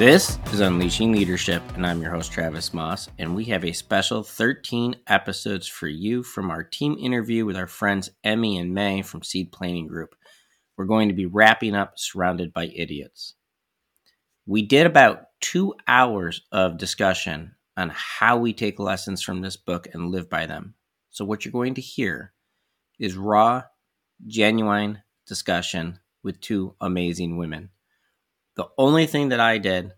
This is Unleashing Leadership, and I'm your host, Travis Maus, and we have a special 13 episodes for you from our team interview with our friends Emmy and Mae from Seed Planning Group. We're going to be wrapping up Surrounded by Idiots. We did about two hours of discussion on how we take lessons from this book and live by them. So, what you're going to hear is raw, genuine discussion with two amazing women. The only thing that I did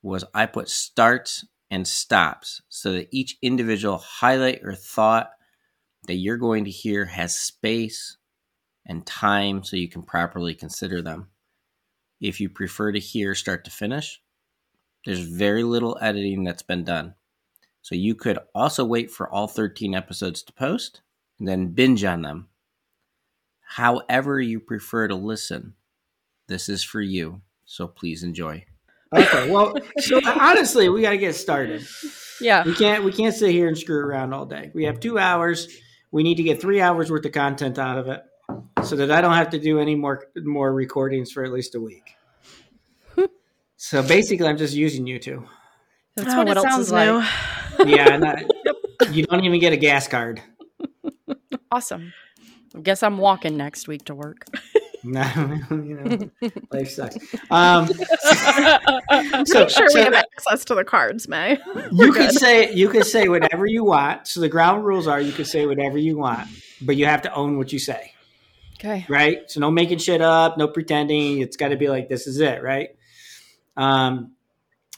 was I put starts and stops so that each individual highlight or thought that you're going to hear has space and time so you can properly consider them. If you prefer to hear start to finish, there's very little editing that's been done. So you could also wait for all 13 episodes to post and then binge on them. However, you prefer to listen, this is for you. So please enjoy. Okay, well, so honestly, we got to get started. Yeah. We can't we can't sit here and screw around all day. We have two hours. We need to get three hours worth of content out of it, so that I don't have to do any more more recordings for at least a week. so basically, I'm just using you two. That's Oh, what, what it else sounds is like. new? Yeah, not, you don't even get a gas card. Awesome. I guess I'm walking next week to work. No, you know, life sucks. Um, I'm So- sure so- we have access to the cards, Mae. you could say you could say whatever you want. So the ground rules are you could say whatever you want, but you have to own what you say. Okay. right? So no making shit up, no pretending. It's got to be like this is it, right? Um,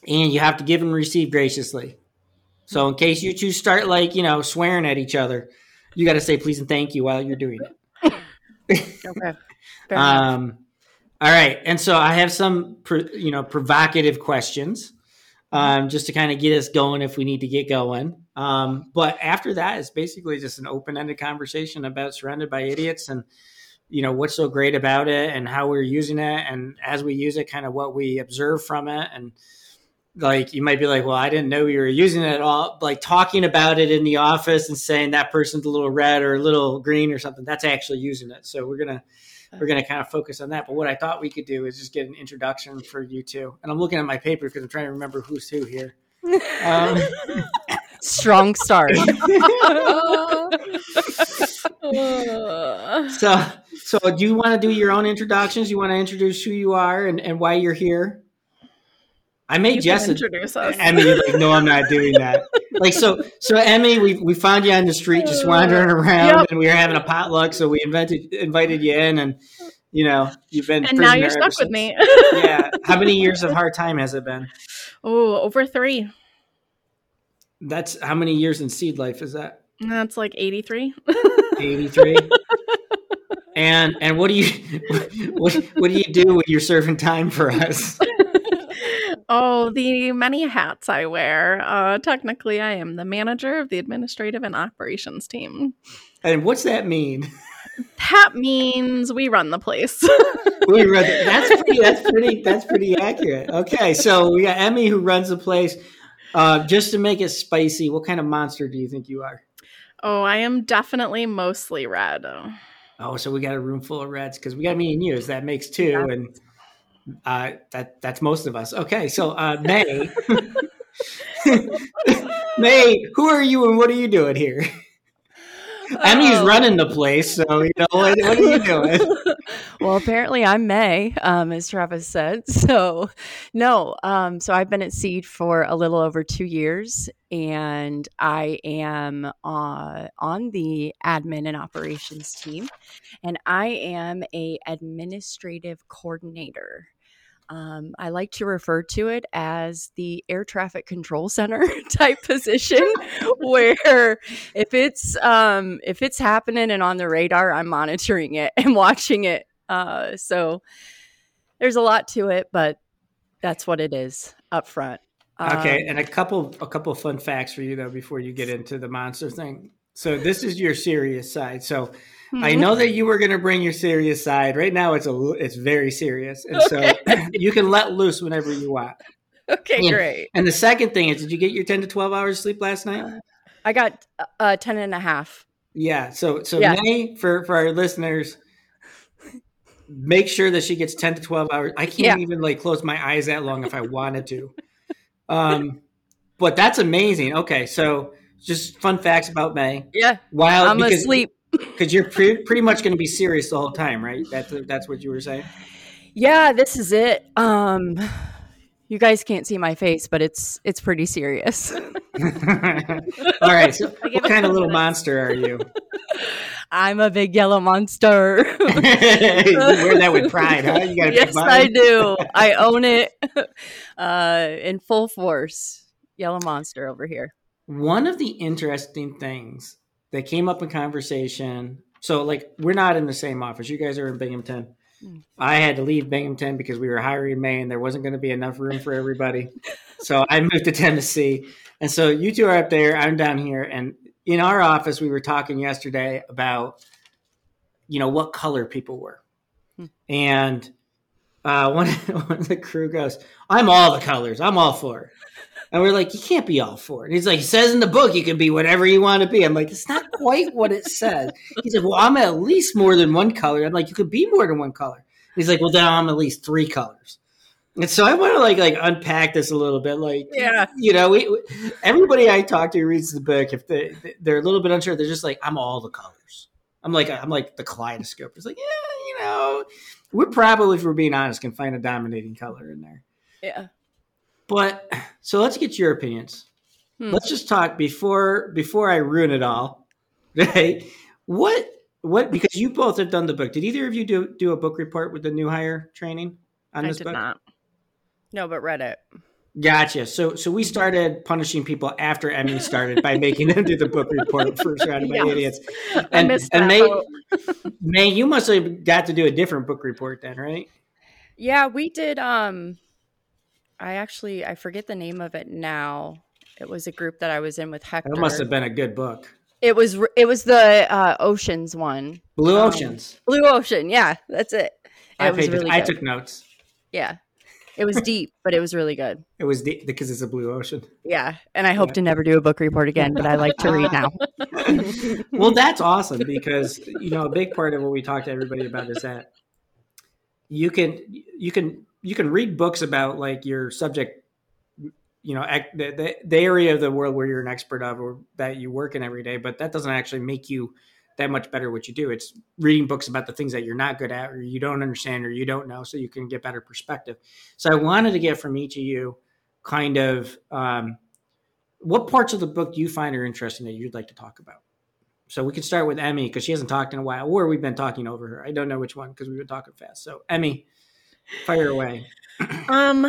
and you have to give and receive graciously. So in case you two start like you know swearing at each other, you got to say please and thank you while you're doing it. Okay. Um, all right, and so I have some you know provocative questions, um, just to kind of get us going if we need to get going. Um, but after that, it's basically just an open-ended conversation about surrounded by idiots and you know what's so great about it and how we're using it and as we use it, kind of what we observe from it and like you might be like, well, I didn't know you were using it at all. Like talking about it in the office and saying that person's a little red or a little green or something. That's actually using it. So we're gonna we're gonna kind of focus on that. But what I thought we could do is just get an introduction for you two. And I'm looking at my paper because I'm trying to remember who's who here. Um, Strong start. so so do you want to do your own introductions? You want to introduce who you are and, and why you're here? I made You Jess introduce us. Emmy, like, no, I'm not doing that. Like, so, so Emmy, we we found you on the street just uh, wandering around, Yep. and we were having a potluck, so we invited invited you in, and you know, you've been and now you're stuck with me. yeah. How many years of hard time has it been? oh, over three. That's how many years in seed life is that? That's like 83. Eighty three. and and what do you what what do you do when you're serving time for us? Oh, the many hats I wear. Uh, technically, I am the manager of the administrative and operations team. And what's that mean? That means we run the place. We read that. That's pretty. That's pretty. That's pretty accurate. Okay, so we got Emmy who runs the place. Uh, just to make it spicy, what kind of monster do you think you are? oh, I am definitely mostly red. Oh, so we got a room full of reds because we got me and you. So that makes two, Yeah. and uh, that that's most of us. Okay, so uh, Mae, Mae, who are you and what are you doing here? Emmy's Oh. running the place, so you know what, what are you doing? well, apparently I'm Mae, um, as Travis said. So, no, um, so I've been at Seed for a little over two years, and I am uh, on the admin and operations team, and I am a administrative coordinator. Um, I like to refer to it as the air traffic control center type position, where if it's um, if it's happening and on the radar, I'm monitoring it and watching it. Uh, so there's a lot to it, but that's what it is up front. Okay, Um, and a couple a couple of fun facts for you though before you get into the monster thing. So this is your serious side. So I Hmm. know that you were going to bring your serious side. Right now, it's a it's very serious, and so you can let loose whenever you want. okay, great. And the second thing is, did you get your ten to twelve hours of sleep last night? I got uh, 10 and a half. Yeah. So so Yeah. Mae for for our listeners, make sure that she gets 10 to 12 hours. I can't Yeah. even like close my eyes that long if I wanted to. Um, but that's amazing. Okay, so just fun facts about Mae. Yeah, While I'm because, asleep. Because you're pre- pretty much going to be serious the whole time, right? That's that's what you were saying. Yeah, this is it. Um, you guys can't see my face, but it's it's pretty serious. All right. So what kind of little monster are you? I'm a big yellow monster. you wear that with pride, huh? You got a yes. I do. I own it uh, in full force. Yellow monster over here. One of the interesting things that came up in conversation. So, like, we're not in the same office. You guys are in Binghamton. Mm. I had to leave Binghamton because we were hiring May, and there wasn't going to be enough room for everybody. so I moved to Tennessee, and so you two are up there. I'm down here, and in our office, we were talking yesterday about, you know, what color people were, Hmm. and uh, one one of the crew goes, "I'm all the colors. I'm all for it." And we're like, you can't be all for it. He's like, it says in the book you can be whatever you want to be. I'm like, it's not quite what it says. He's like, well, I'm at least more than one color. I'm like, you could be more than one color. He's like, well, then I'm at least three colors. And so I want to like like unpack this a little bit. Like, Yeah. you know, we, we- everybody I talk to who reads the book, if they they're a little bit unsure, they're just like, I'm all the colors. I'm like I'm like the kaleidoscope. It's like, yeah, you know, we're probably, if we're being honest, can find a dominating color in there. Yeah. But so let's get your opinions. Hmm. Let's just talk before before I ruin it all. Right? What what because you both have done the book. Did either of you do do a book report with the new hire training on I this did book? not. No, but read it. Gotcha. So so we started punishing people after Emmy started by making them do the book report first round by Yes. idiots. And, and Mae. Mae, you must have got to do a different book report then, right? Yeah, we did. Um, I actually I forget the name of it now. It was a group that I was in with Hector. That must have been a good book. It was. It was the uh, oceans one. Blue Um, Oceans. Blue Ocean. Yeah, that's it. I It was paid. really I took notes. Yeah, it was deep, but it was really good. It was deep because it's a blue ocean. Yeah, and I hope to never do a book report again, but I like to read now. well, that's awesome because you know a big part of what we talk to everybody about is that you can you can you can read books about like your subject, you know, the, the, the area of the world where you're an expert of or that you work in every day, but that doesn't actually make you that much better at what you do. It's reading books about the things that you're not good at or you don't understand or you don't know, so you can get better perspective. So I wanted to get from each of you kind of um, what parts of the book do you find are interesting that you'd like to talk about? So we can start with Emmy because she hasn't talked in a while, or we've been talking over her. I don't know which one because we've been talking fast. So Emmy, fire away. Um,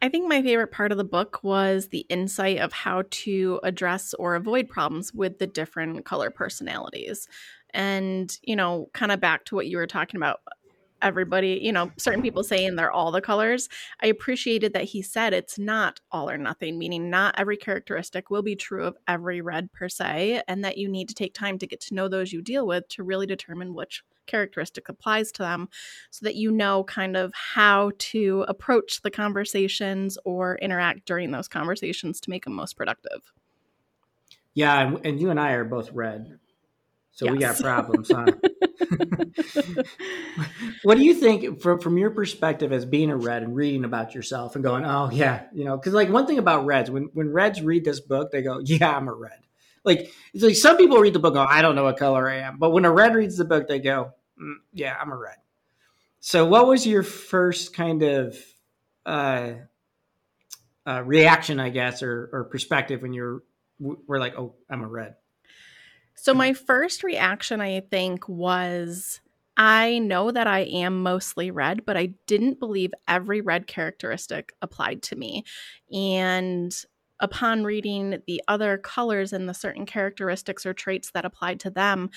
I think my favorite part of the book was the insight of how to address or avoid problems with the different color personalities. And, you know, kind of back to what you were talking about, everybody, you know, certain people saying they're all the colors. I appreciated that he said it's not all or nothing, meaning not every characteristic will be true of every red per se, and that you need to take time to get to know those you deal with to really determine which characteristic applies to them so that you know kind of how to approach the conversations or interact during those conversations to make them most productive. Yeah, and, you and I are both red, so we got problems, huh? what do you think from from your perspective as being a red and reading about yourself and going, oh yeah, you know, because like one thing about reds when when reds read this book, they go, yeah, I'm a red. Like it's like some people read the book, go, I don't know what color I am, but when a red reads the book, they go, yeah, I'm a red. So, what was your first kind of uh, uh, reaction, I guess, or, or perspective when you're were like, oh, I'm a red? So, my first reaction, I think, was I know that I am mostly red, but I didn't believe every red characteristic applied to me. And upon reading the other colors and the certain characteristics or traits that applied to them,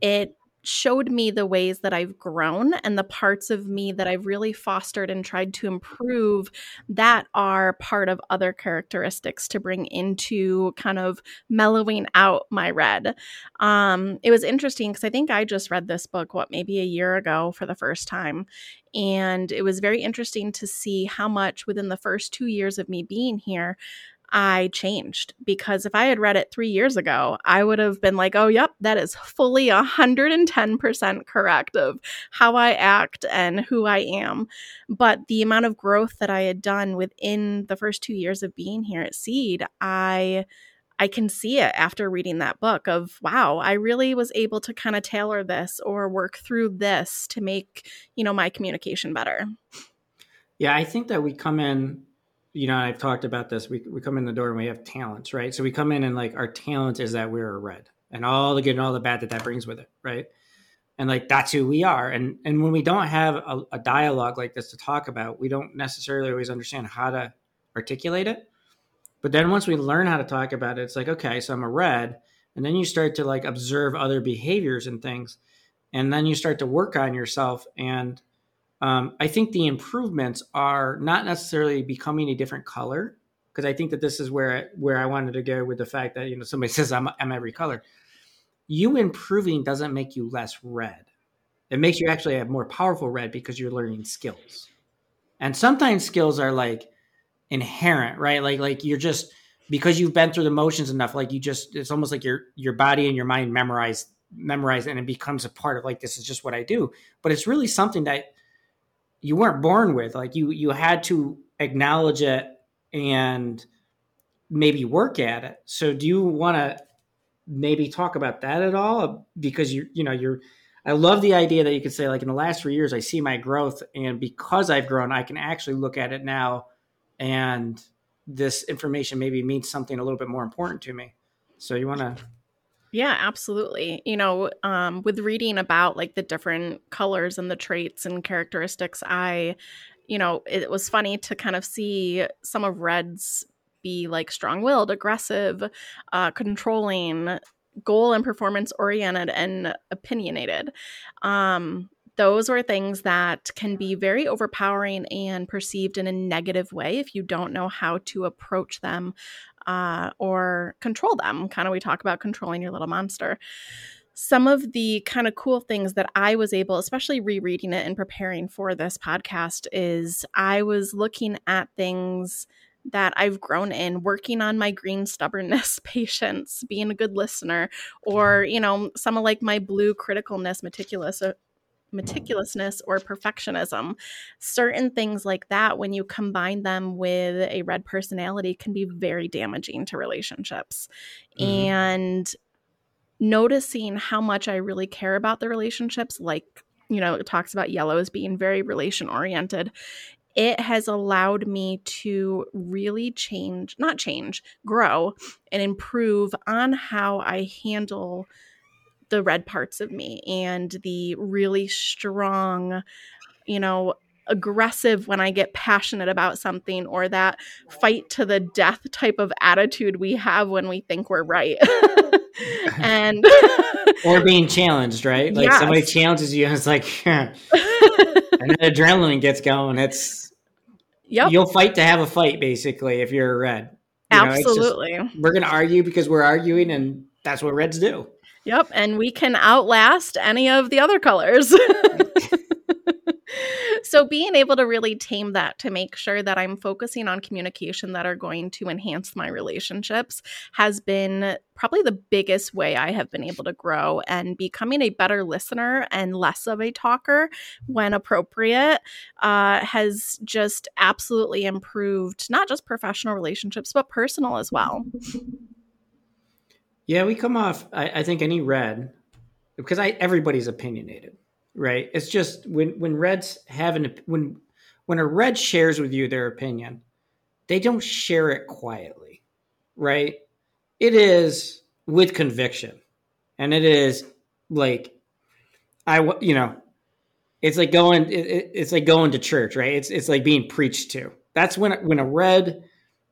it showed me the ways that I've grown and the parts of me that I've really fostered and tried to improve that are part of other characteristics to bring into kind of mellowing out my red. Um, it was interesting because I think I just read this book, what, maybe a year ago for the first time. And it was very interesting to see how much within the first two years of me being here, I changed because if I had read it three years ago, I would have been like, oh, yep, that is fully 110% correct of how I act and who I am. But the amount of growth that I had done within the first two years of being here at Seed, I. I can see it after reading that book of wow, I really was able to kind of tailor this or work through this to make, you know, my communication better. Yeah, I think that we come in you know, I've talked about this. We, we come in the door and we have talents, right? So we come in and like our talent is that we're a red and all the good and all the bad that that brings with it, right? And like that's who we are. And and when we don't have a, a dialogue like this to talk about, we don't necessarily always understand how to articulate it. But then once we learn how to talk about it, it's like okay, so I'm a red, and then you start to like observe other behaviors and things, and then you start to work on yourself and um, I think the improvements are not necessarily becoming a different color because I think that this is where where I wanted to go with the fact that you know somebody says I'm I'm every color. You improving doesn't make you less red. It makes you actually have more powerful red because you're learning skills. And sometimes skills are like inherent, right? Like like you're just because you've been through the motions enough, like you just it's almost like your your body and your mind memorize memorize and it becomes a part of like this is just what I do. But it's really something that you weren't born with like you you had to acknowledge it and maybe work at it. So do you want to maybe talk about that at all? Because you you know you're i love the idea that you could say like in the last three years i see my growth and because i've grown i can actually look at it now and this information maybe means something a little bit more important to me. So you want to yeah, absolutely. You know, um, with reading about like the different colors and the traits and characteristics, I, you know, it was funny to kind of see some of Red's be like strong willed, aggressive, uh, controlling, goal and performance oriented, and opinionated. Um, those are things that can be very overpowering and perceived in a negative way if you don't know how to approach them uh, or control them. Kind of, we talk about controlling your little monster. Some of the kind of cool things that I was able, especially rereading it and preparing for this podcast, is I was looking at things that I've grown in working on my green stubbornness, patience, being a good listener, or, you know, some of like my blue criticalness, meticulous uh, meticulousness or perfectionism. Certain things like that, when you combine them with a red personality, can be very damaging to relationships. Mm-hmm. And noticing how much I really care about the relationships, like, you know, it talks about yellow as being very relation oriented. It has allowed me to really change, not change, grow and improve on how I handle the red parts of me and the really strong, you know, aggressive when I get passionate about something or that fight to the death type of attitude we have when we think we're right. and or being challenged, right? Like yes. somebody challenges you and it's like and then adrenaline gets going. It's yep. you'll fight to have a fight basically if you're a red. You Absolutely. Know, just, we're gonna argue because we're arguing and that's what reds do. Yep, and we can outlast any of the other colors. so being able to really tame that to make sure that I'm focusing on communication that are going to enhance my relationships has been probably the biggest way I have been able to grow and becoming a better listener and less of a talker when appropriate uh, has just absolutely improved not just professional relationships but personal as well. Yeah, we come off. I, I think any red, because I everybody's opinionated, right? It's just when when reds have an when when a red shares with you their opinion, they don't share it quietly, right? It is with conviction, and it is like I you know, it's like going it, it's like going to church, right? It's it's like being preached to. That's when when a red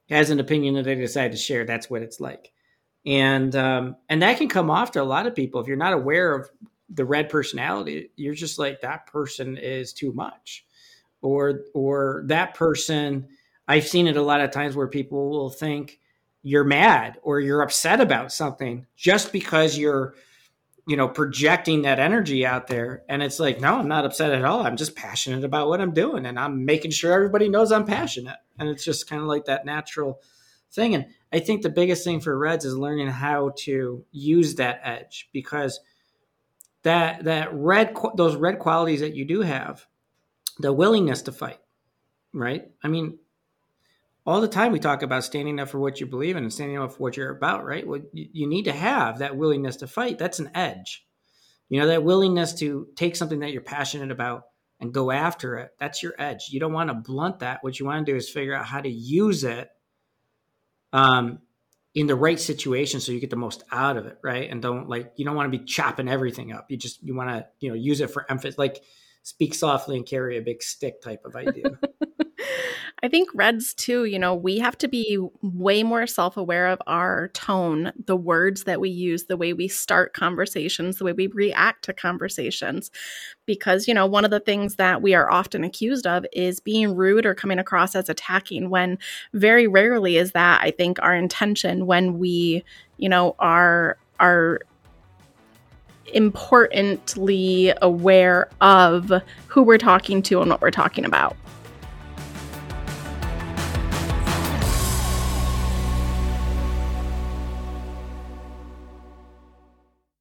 has an opinion that they decide to share. That's what it's like and um, and that can come off to a lot of people. If you're not aware of the red personality you're just like that person is too much. Or or that person i've seen it a lot of times where people will think you're mad or you're upset about something just because you're you know projecting that energy out there. And it's like no i'm not upset at all. I'm just passionate about what i'm doing and i'm making sure everybody knows i'm passionate. And it's just kind of like that natural thing. And I think the biggest thing for Reds is learning how to use that edge because that that red those red qualities that you do have, the willingness to fight, right? I mean, all the time we talk about standing up for what you believe in and standing up for what you're about, right? Well, you, you need to have that willingness to fight. That's an edge. You know, that willingness to take something that you're passionate about and go after it. That's your edge. You don't want to blunt that. What you want to do is figure out how to use it um, in the right situation so you get the most out of it, right? And don't like you don't want to be chopping everything up. You just you want to you know use it for emphasis, like speak softly and carry a big stick type of idea. I think Reds too, you know, we have to be way more self aware of our tone, the words that we use, the way we start conversations, the way we react to conversations. Because, you know, one of the things that we are often accused of is being rude or coming across as attacking, when very rarely is that, I think, our intention when we, you know, are, are, importantly aware of who we're talking to and what we're talking about.